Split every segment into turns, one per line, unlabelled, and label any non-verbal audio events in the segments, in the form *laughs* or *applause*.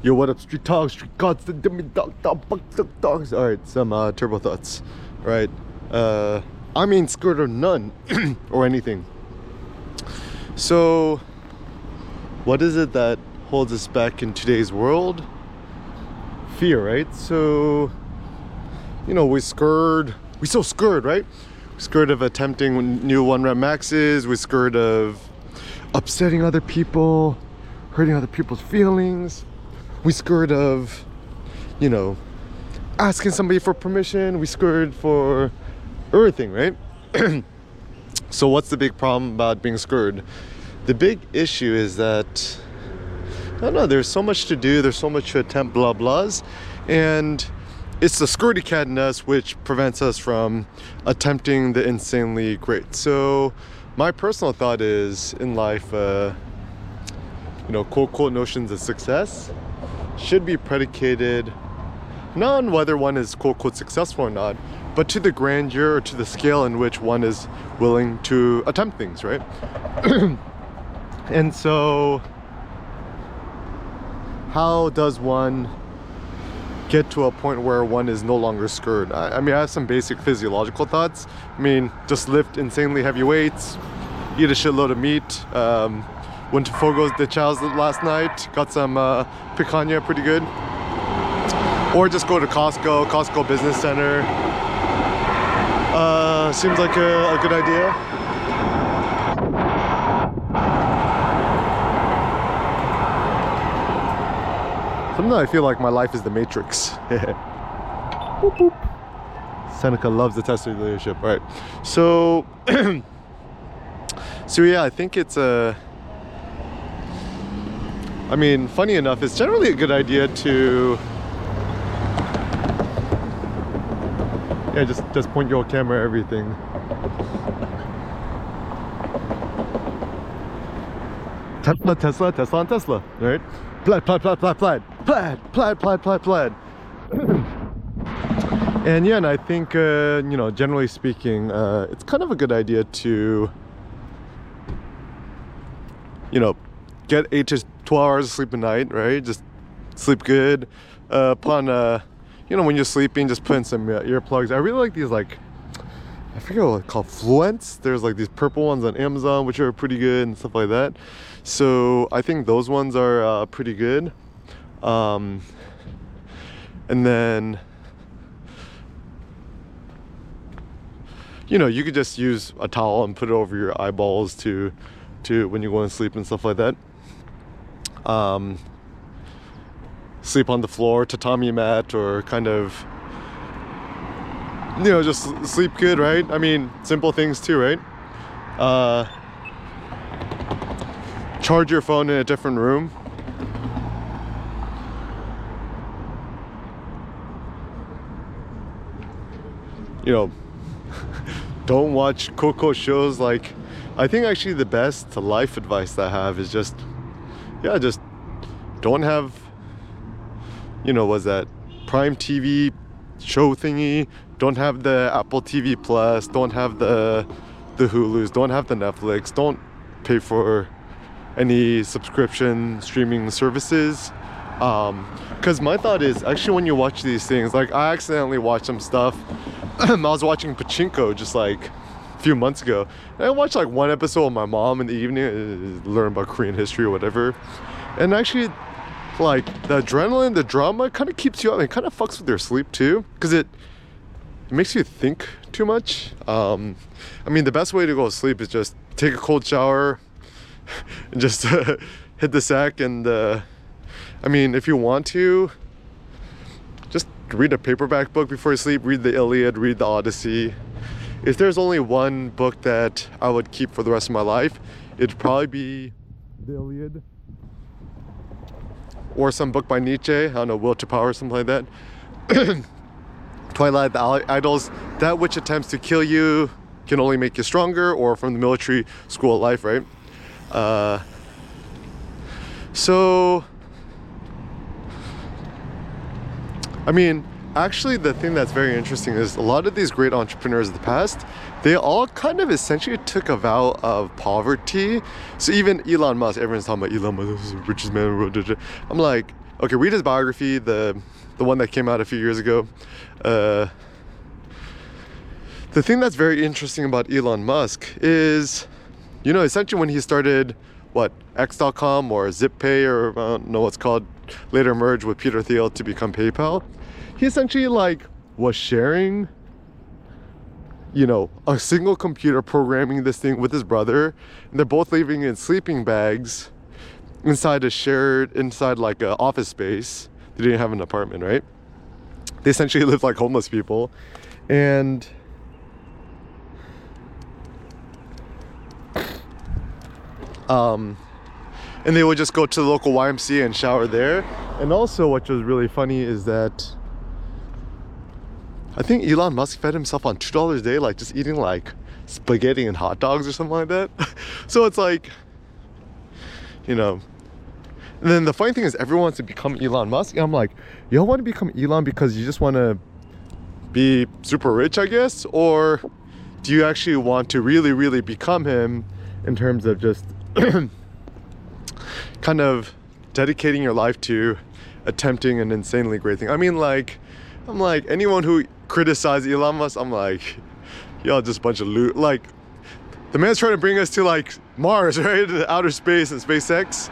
Yo, what up, street talk, street gods, the dummy dog, dog, dog, dogs. All right, some uh, turbo thoughts, right? Uh, I mean, skirt or none, *clears throat* or anything. So, what is it that holds us back in today's world? Fear, right? So, you know, we scared, we so scared, right? We're scared of attempting new one rep maxes. We're scared of upsetting other people, hurting other people's feelings. We scared of, you know, asking somebody for permission. We scared for everything, right? *clears throat* so what's the big problem about being scared? The big issue is that I don't know, there's so much to do, there's so much to attempt, blah blahs, and it's the scaredy cat in us which prevents us from attempting the insanely great. So my personal thought is in life, uh, you know, quote quote notions of success should be predicated not on whether one is quote quote successful or not, but to the grandeur or to the scale in which one is willing to attempt things, right? *clears throat* and so, how does one get to a point where one is no longer scared? I, I mean, I have some basic physiological thoughts. I mean, just lift insanely heavy weights, eat a shitload of meat. Um, went to Fogo's de Chow's last night, got some uh, picanha, pretty good. Or just go to Costco, Costco Business Center. Uh, seems like a, a good idea. Sometimes I feel like my life is the Matrix. boop, *laughs* boop. Seneca loves the Tesla leadership. All right. So, *clears throat* so yeah, I think it's a. I mean, funny enough, it's generally a good idea to. Yeah, just just point your camera at everything. Tesla, Tesla, Tesla, and Tesla, right? Plaid, plaid, plaid, plaid, plaid, plaid, plaid, plaid, plaid, plaid. *clears throat* and yeah, and I think, uh, you know, generally speaking, uh, it's kind of a good idea to, you know, get eight to 12 hours of sleep a night, right? Just sleep good. Uh, put on, uh, you know, when you're sleeping, just put in some uh, earplugs. I really like these, like, I forget what it's called, Fluence. There's like these purple ones on Amazon, which are pretty good and stuff like that. So I think those ones are uh, pretty good. Um, and then, you know, you could just use a towel and put it over your eyeballs to, to when you go to sleep and stuff like that. Um, sleep on the floor, tatami mat, or kind of, you know, just sleep good, right? I mean, simple things too, right? Uh, charge your phone in a different room. You know, *laughs* don't watch Coco shows. Like, I think actually the best life advice I have is just, yeah, just don't have, you know, was that Prime TV show thingy? Don't have the Apple TV Plus. Don't have the the Hulu's. Don't have the Netflix. Don't pay for any subscription streaming services. Because um, my thought is actually when you watch these things, like I accidentally watched some stuff. *clears throat* I was watching Pachinko just like a few months ago. And I watched like one episode with my mom in the evening, uh, learn about Korean history or whatever. And actually, like the adrenaline, the drama kind of keeps you up. It kind of fucks with your sleep too, because it, it makes you think too much. Um, I mean, the best way to go to sleep is just take a cold shower, *laughs* and just *laughs* hit the sack. And uh, I mean, if you want to, just read a paperback book before you sleep. Read the Iliad, read the Odyssey. If there's only one book that I would keep for the rest of my life, it'd probably be the Iliad or some book by Nietzsche. I don't know, Will to Power, something like that. *clears throat* Twilight, the Idols, that which attempts to kill you can only make you stronger, or from the military school of life, right? Uh, so, I mean, actually, the thing that's very interesting is a lot of these great entrepreneurs of the past, they all kind of essentially took a vow of poverty. So even Elon Musk, everyone's talking about Elon Musk, is the richest man in the world. I'm like, okay, read his biography, the the one that came out a few years ago. Uh, the thing that's very interesting about Elon Musk is, you know, essentially when he started what X.com or ZipPay or I don't know what's called, later merged with Peter Thiel to become PayPal. He essentially like was sharing you know, a single computer programming this thing with his brother. And they're both living in sleeping bags inside a shared, inside like an office space. They didn't have an apartment, right? They essentially lived like homeless people. And um, and they would just go to the local YMCA and shower there. And also, what was really funny is that I think Elon Musk fed himself on two dollars a day, like just eating like spaghetti and hot dogs or something like that. *laughs* so it's like, you know. And then the funny thing is, everyone wants to become Elon Musk. And I'm like, y'all want to become Elon because you just want to be super rich, I guess, or do you actually want to really, really become him in terms of just *clears throat* kind of dedicating your life to attempting an insanely great thing? I mean, like, I'm like anyone who criticize Elon Musk, I'm like, y'all just a bunch of loot. Like, the man's trying to bring us to like Mars, *laughs* right? Outer space and SpaceX.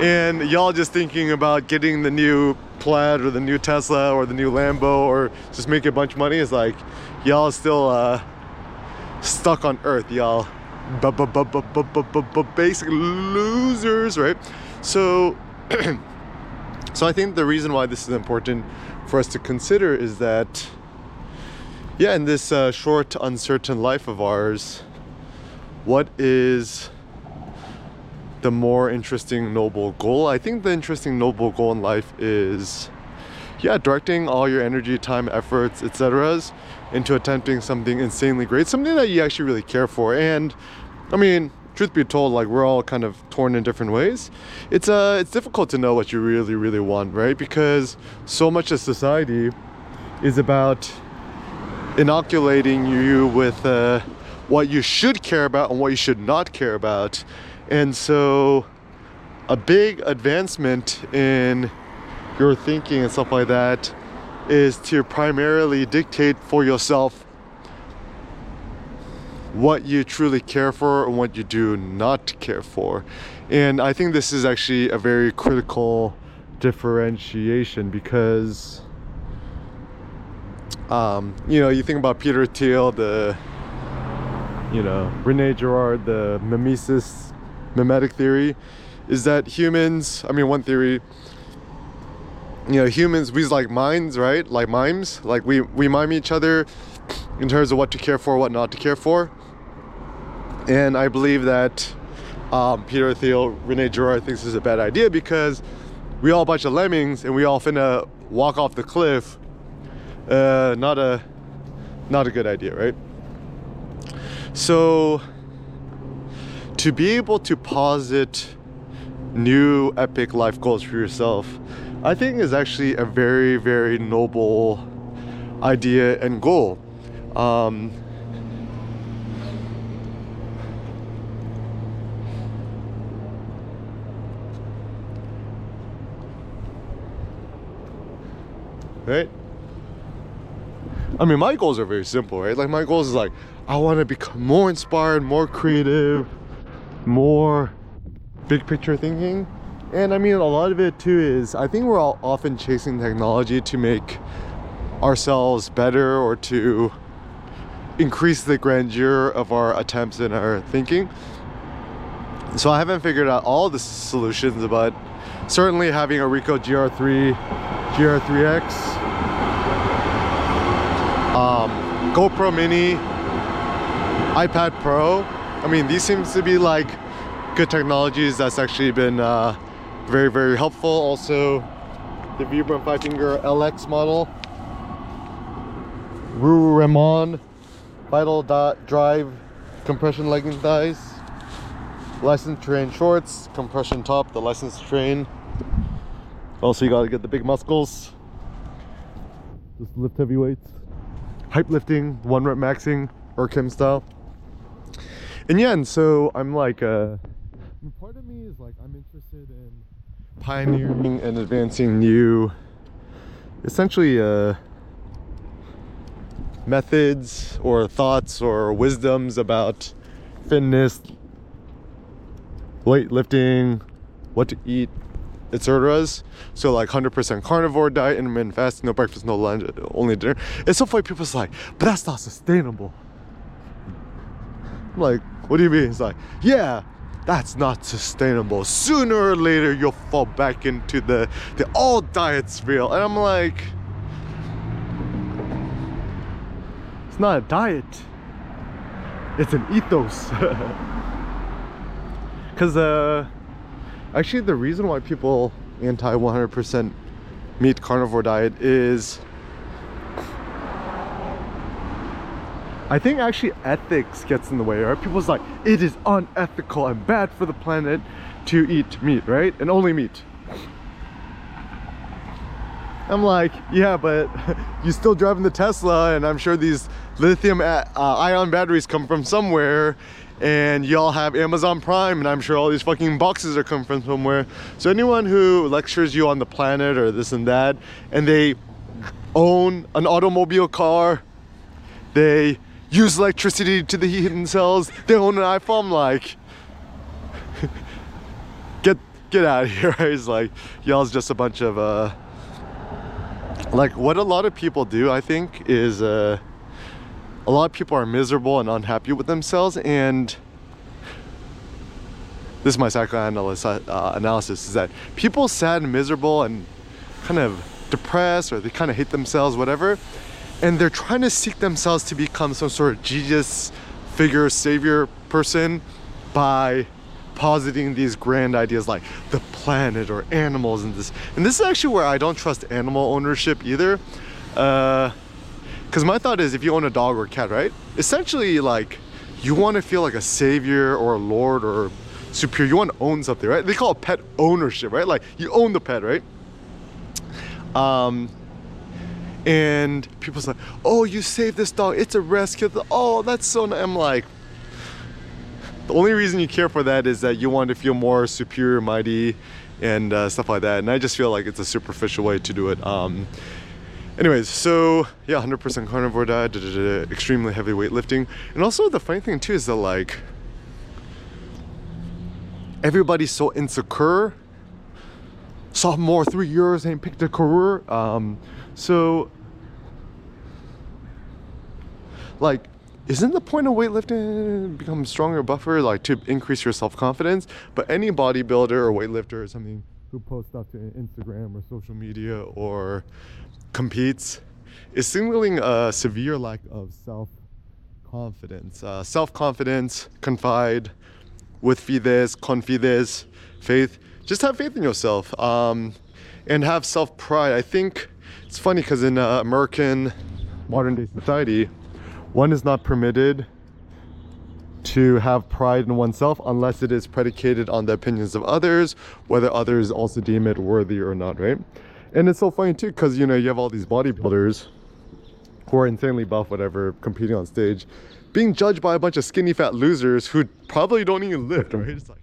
And y'all just thinking about getting the new Plaid or the new Tesla or the new Lambo or just make a bunch of money. It's like, y'all still uh, stuck on Earth, y'all. Basic losers, right? So, *clears throat* so I think the reason why this is important for us to consider is that yeah, in this uh, short, uncertain life of ours, what is the more interesting, noble goal? I think the interesting, noble goal in life is, yeah, directing all your energy, time, efforts, etc., into attempting something insanely great, something that you actually really care for. And I mean, truth be told, like we're all kind of torn in different ways. It's uh, it's difficult to know what you really, really want, right? Because so much of society is about inoculating you with uh, what you should care about and what you should not care about. And so, a big advancement in your thinking and stuff like that is to primarily dictate for yourself what you truly care for and what you do not care for. And I think this is actually a very critical differentiation because um, you know, you think about Peter Thiel, the, you know, Rene Girard, the mimesis, mimetic theory, is that humans, I mean, one theory, you know, humans, we like minds, right? Like mimes, like we, we mime each other in terms of what to care for, what not to care for. And I believe that um, Peter Thiel, Rene Girard thinks this is a bad idea because we all a bunch of lemmings and we all finna walk off the cliff uh, not a not a good idea, right? So to be able to posit new epic life goals for yourself, I think is actually a very very noble idea and goal. Um, right? I mean, my goals are very simple, right? Like my goals is like I want to become more inspired, more creative, more big picture thinking. And I mean, a lot of it too is I think we're all often chasing technology to make ourselves better or to increase the grandeur of our attempts and our thinking. So I haven't figured out all the solutions, but certainly having a Ricoh GR3, GR3X um, GoPro Mini, iPad Pro. I mean, these seems to be like good technologies that's actually been uh, very, very helpful. Also, the Vibram 5 finger LX model. Ramon Vital Dot Drive compression legging thighs. License train shorts, compression top, the license train. Also, you gotta get the big muscles. Just lift heavy weights hype lifting, one rep maxing, Eric Kim style. And yeah, and so I'm like, uh, part of me is like, I'm interested in pioneering and advancing new, essentially, uh, methods or thoughts or wisdoms about fitness, weightlifting, what to eat, etc. So like 100% carnivore diet, intermittent fasting, no breakfast, no lunch, only dinner. It's so funny. People's like, but that's not sustainable. I'm like, what do you mean? It's like, yeah, that's not sustainable. Sooner or later, you'll fall back into the the all diets real. And I'm like, it's not a diet. It's an ethos. *laughs* Cause uh Actually, the reason why people anti 100% meat carnivore diet is I think actually ethics gets in the way, right? People's like, it is unethical and bad for the planet to eat meat, right? And only meat. I'm like, yeah, but *laughs* you're still driving the Tesla, and I'm sure these lithium uh, ion batteries come from somewhere, and y'all have Amazon Prime, and I'm sure all these fucking boxes are coming from somewhere. So anyone who lectures you on the planet or this and that, and they own an automobile car, they use electricity to the heat themselves, they own an iPhone, like, *laughs* get get out of here. *laughs* It's like y'all's just a bunch of uh, like what a lot of people do. I think is uh a lot of people are miserable and unhappy with themselves and this is my psychoanalysis uh, analysis is that people sad and miserable and kind of depressed or they kind of hate themselves whatever and they're trying to seek themselves to become some sort of jesus figure savior person by positing these grand ideas like the planet or animals and this and this is actually where i don't trust animal ownership either. Uh, because my thought is if you own a dog or a cat, right? Essentially, like, you want to feel like a savior or a lord or superior. You want to own something, right? They call it pet ownership, right? Like, you own the pet, right? Um, and people's like, oh, you saved this dog. It's a rescue. Oh, that's so nice. I'm like, the only reason you care for that is that you want to feel more superior, mighty, and uh, stuff like that. And I just feel like it's a superficial way to do it. Um, anyways so yeah 100% carnivore diet da, da, da, extremely heavy weightlifting. And also the funny thing too is that like everybody's so insecure. Sophomore three years ain't picked a career um, so like isn't the point of weightlifting become stronger buffer like to increase your self-confidence? But any bodybuilder or weightlifter or something who posts stuff to instagram or social media or competes is signaling a severe lack of self confidence. Uh, self confidence, confide, with fides, confides, faith. Just have faith in yourself um, and have self pride. I think it's funny because in uh, American modern day society, one is not permitted to have pride in oneself unless it is predicated on the opinions of others, whether others also deem it worthy or not, right? And it's so funny too, because you know, you have all these bodybuilders who are insanely buff, whatever, competing on stage, being judged by a bunch of skinny fat losers who probably don't even lift, right? It's like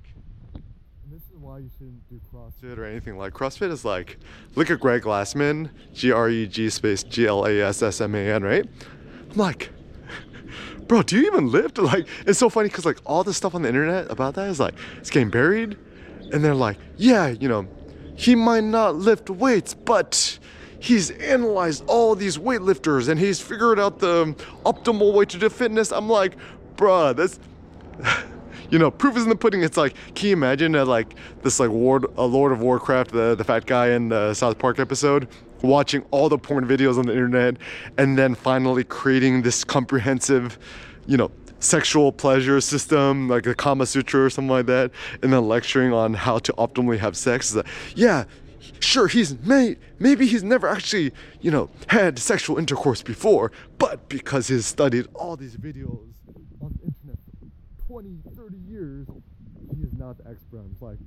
this is why you shouldn't do CrossFit or anything like CrossFit is like look at Greg Glassman, G-R-E-G space G-L-A-S-S-M-A-N, right? I'm like bro, do you even lift? Like, it's so funny because like all the stuff on the internet about that is like it's getting buried, and they're like, yeah, you know, he might not lift weights, but he's analyzed all these weightlifters and he's figured out the optimal way to do fitness. I'm like, bruh, that's *laughs* you know, proof is in the pudding. It's like, can you imagine uh, like this like Lord, a Lord of Warcraft, the the fat guy in the South Park episode, watching all the porn videos on the internet, and then finally creating this comprehensive, you know, sexual pleasure system, like a Kama Sutra or something like that, and then lecturing on how to optimally have sex. Like, yeah, sure, he's may maybe he's never actually, you know, had sexual intercourse before, but because he's studied all these videos on the internet for 20, 30 years, he is not the expert. I'm like,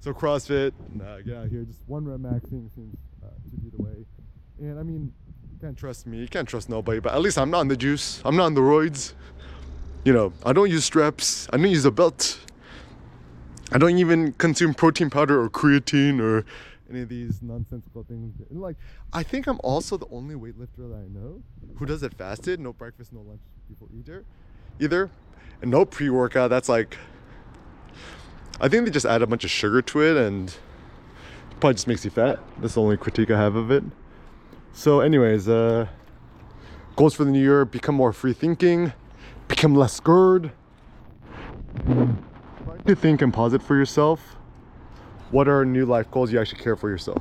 so CrossFit, nah, get out here. Just one rep maxing seems to be the way. And I mean, you can't trust me. You can't trust nobody. But at least I'm not on the juice. I'm not on the roids you know, I don't use straps. I don't use a belt. I don't even consume protein powder or creatine or any of these nonsensical things. And like, I think I'm also the only weightlifter that I know who does it fasted, no breakfast, no lunch before either, either, and no pre-workout. That's like, I think they just add a bunch of sugar to it and probably just makes you fat. That's the only critique I have of it. So, anyways, uh, goals for the new year: become more free thinking, become less scared. Try to think and pause it for yourself. What are new life goals you actually care for yourself?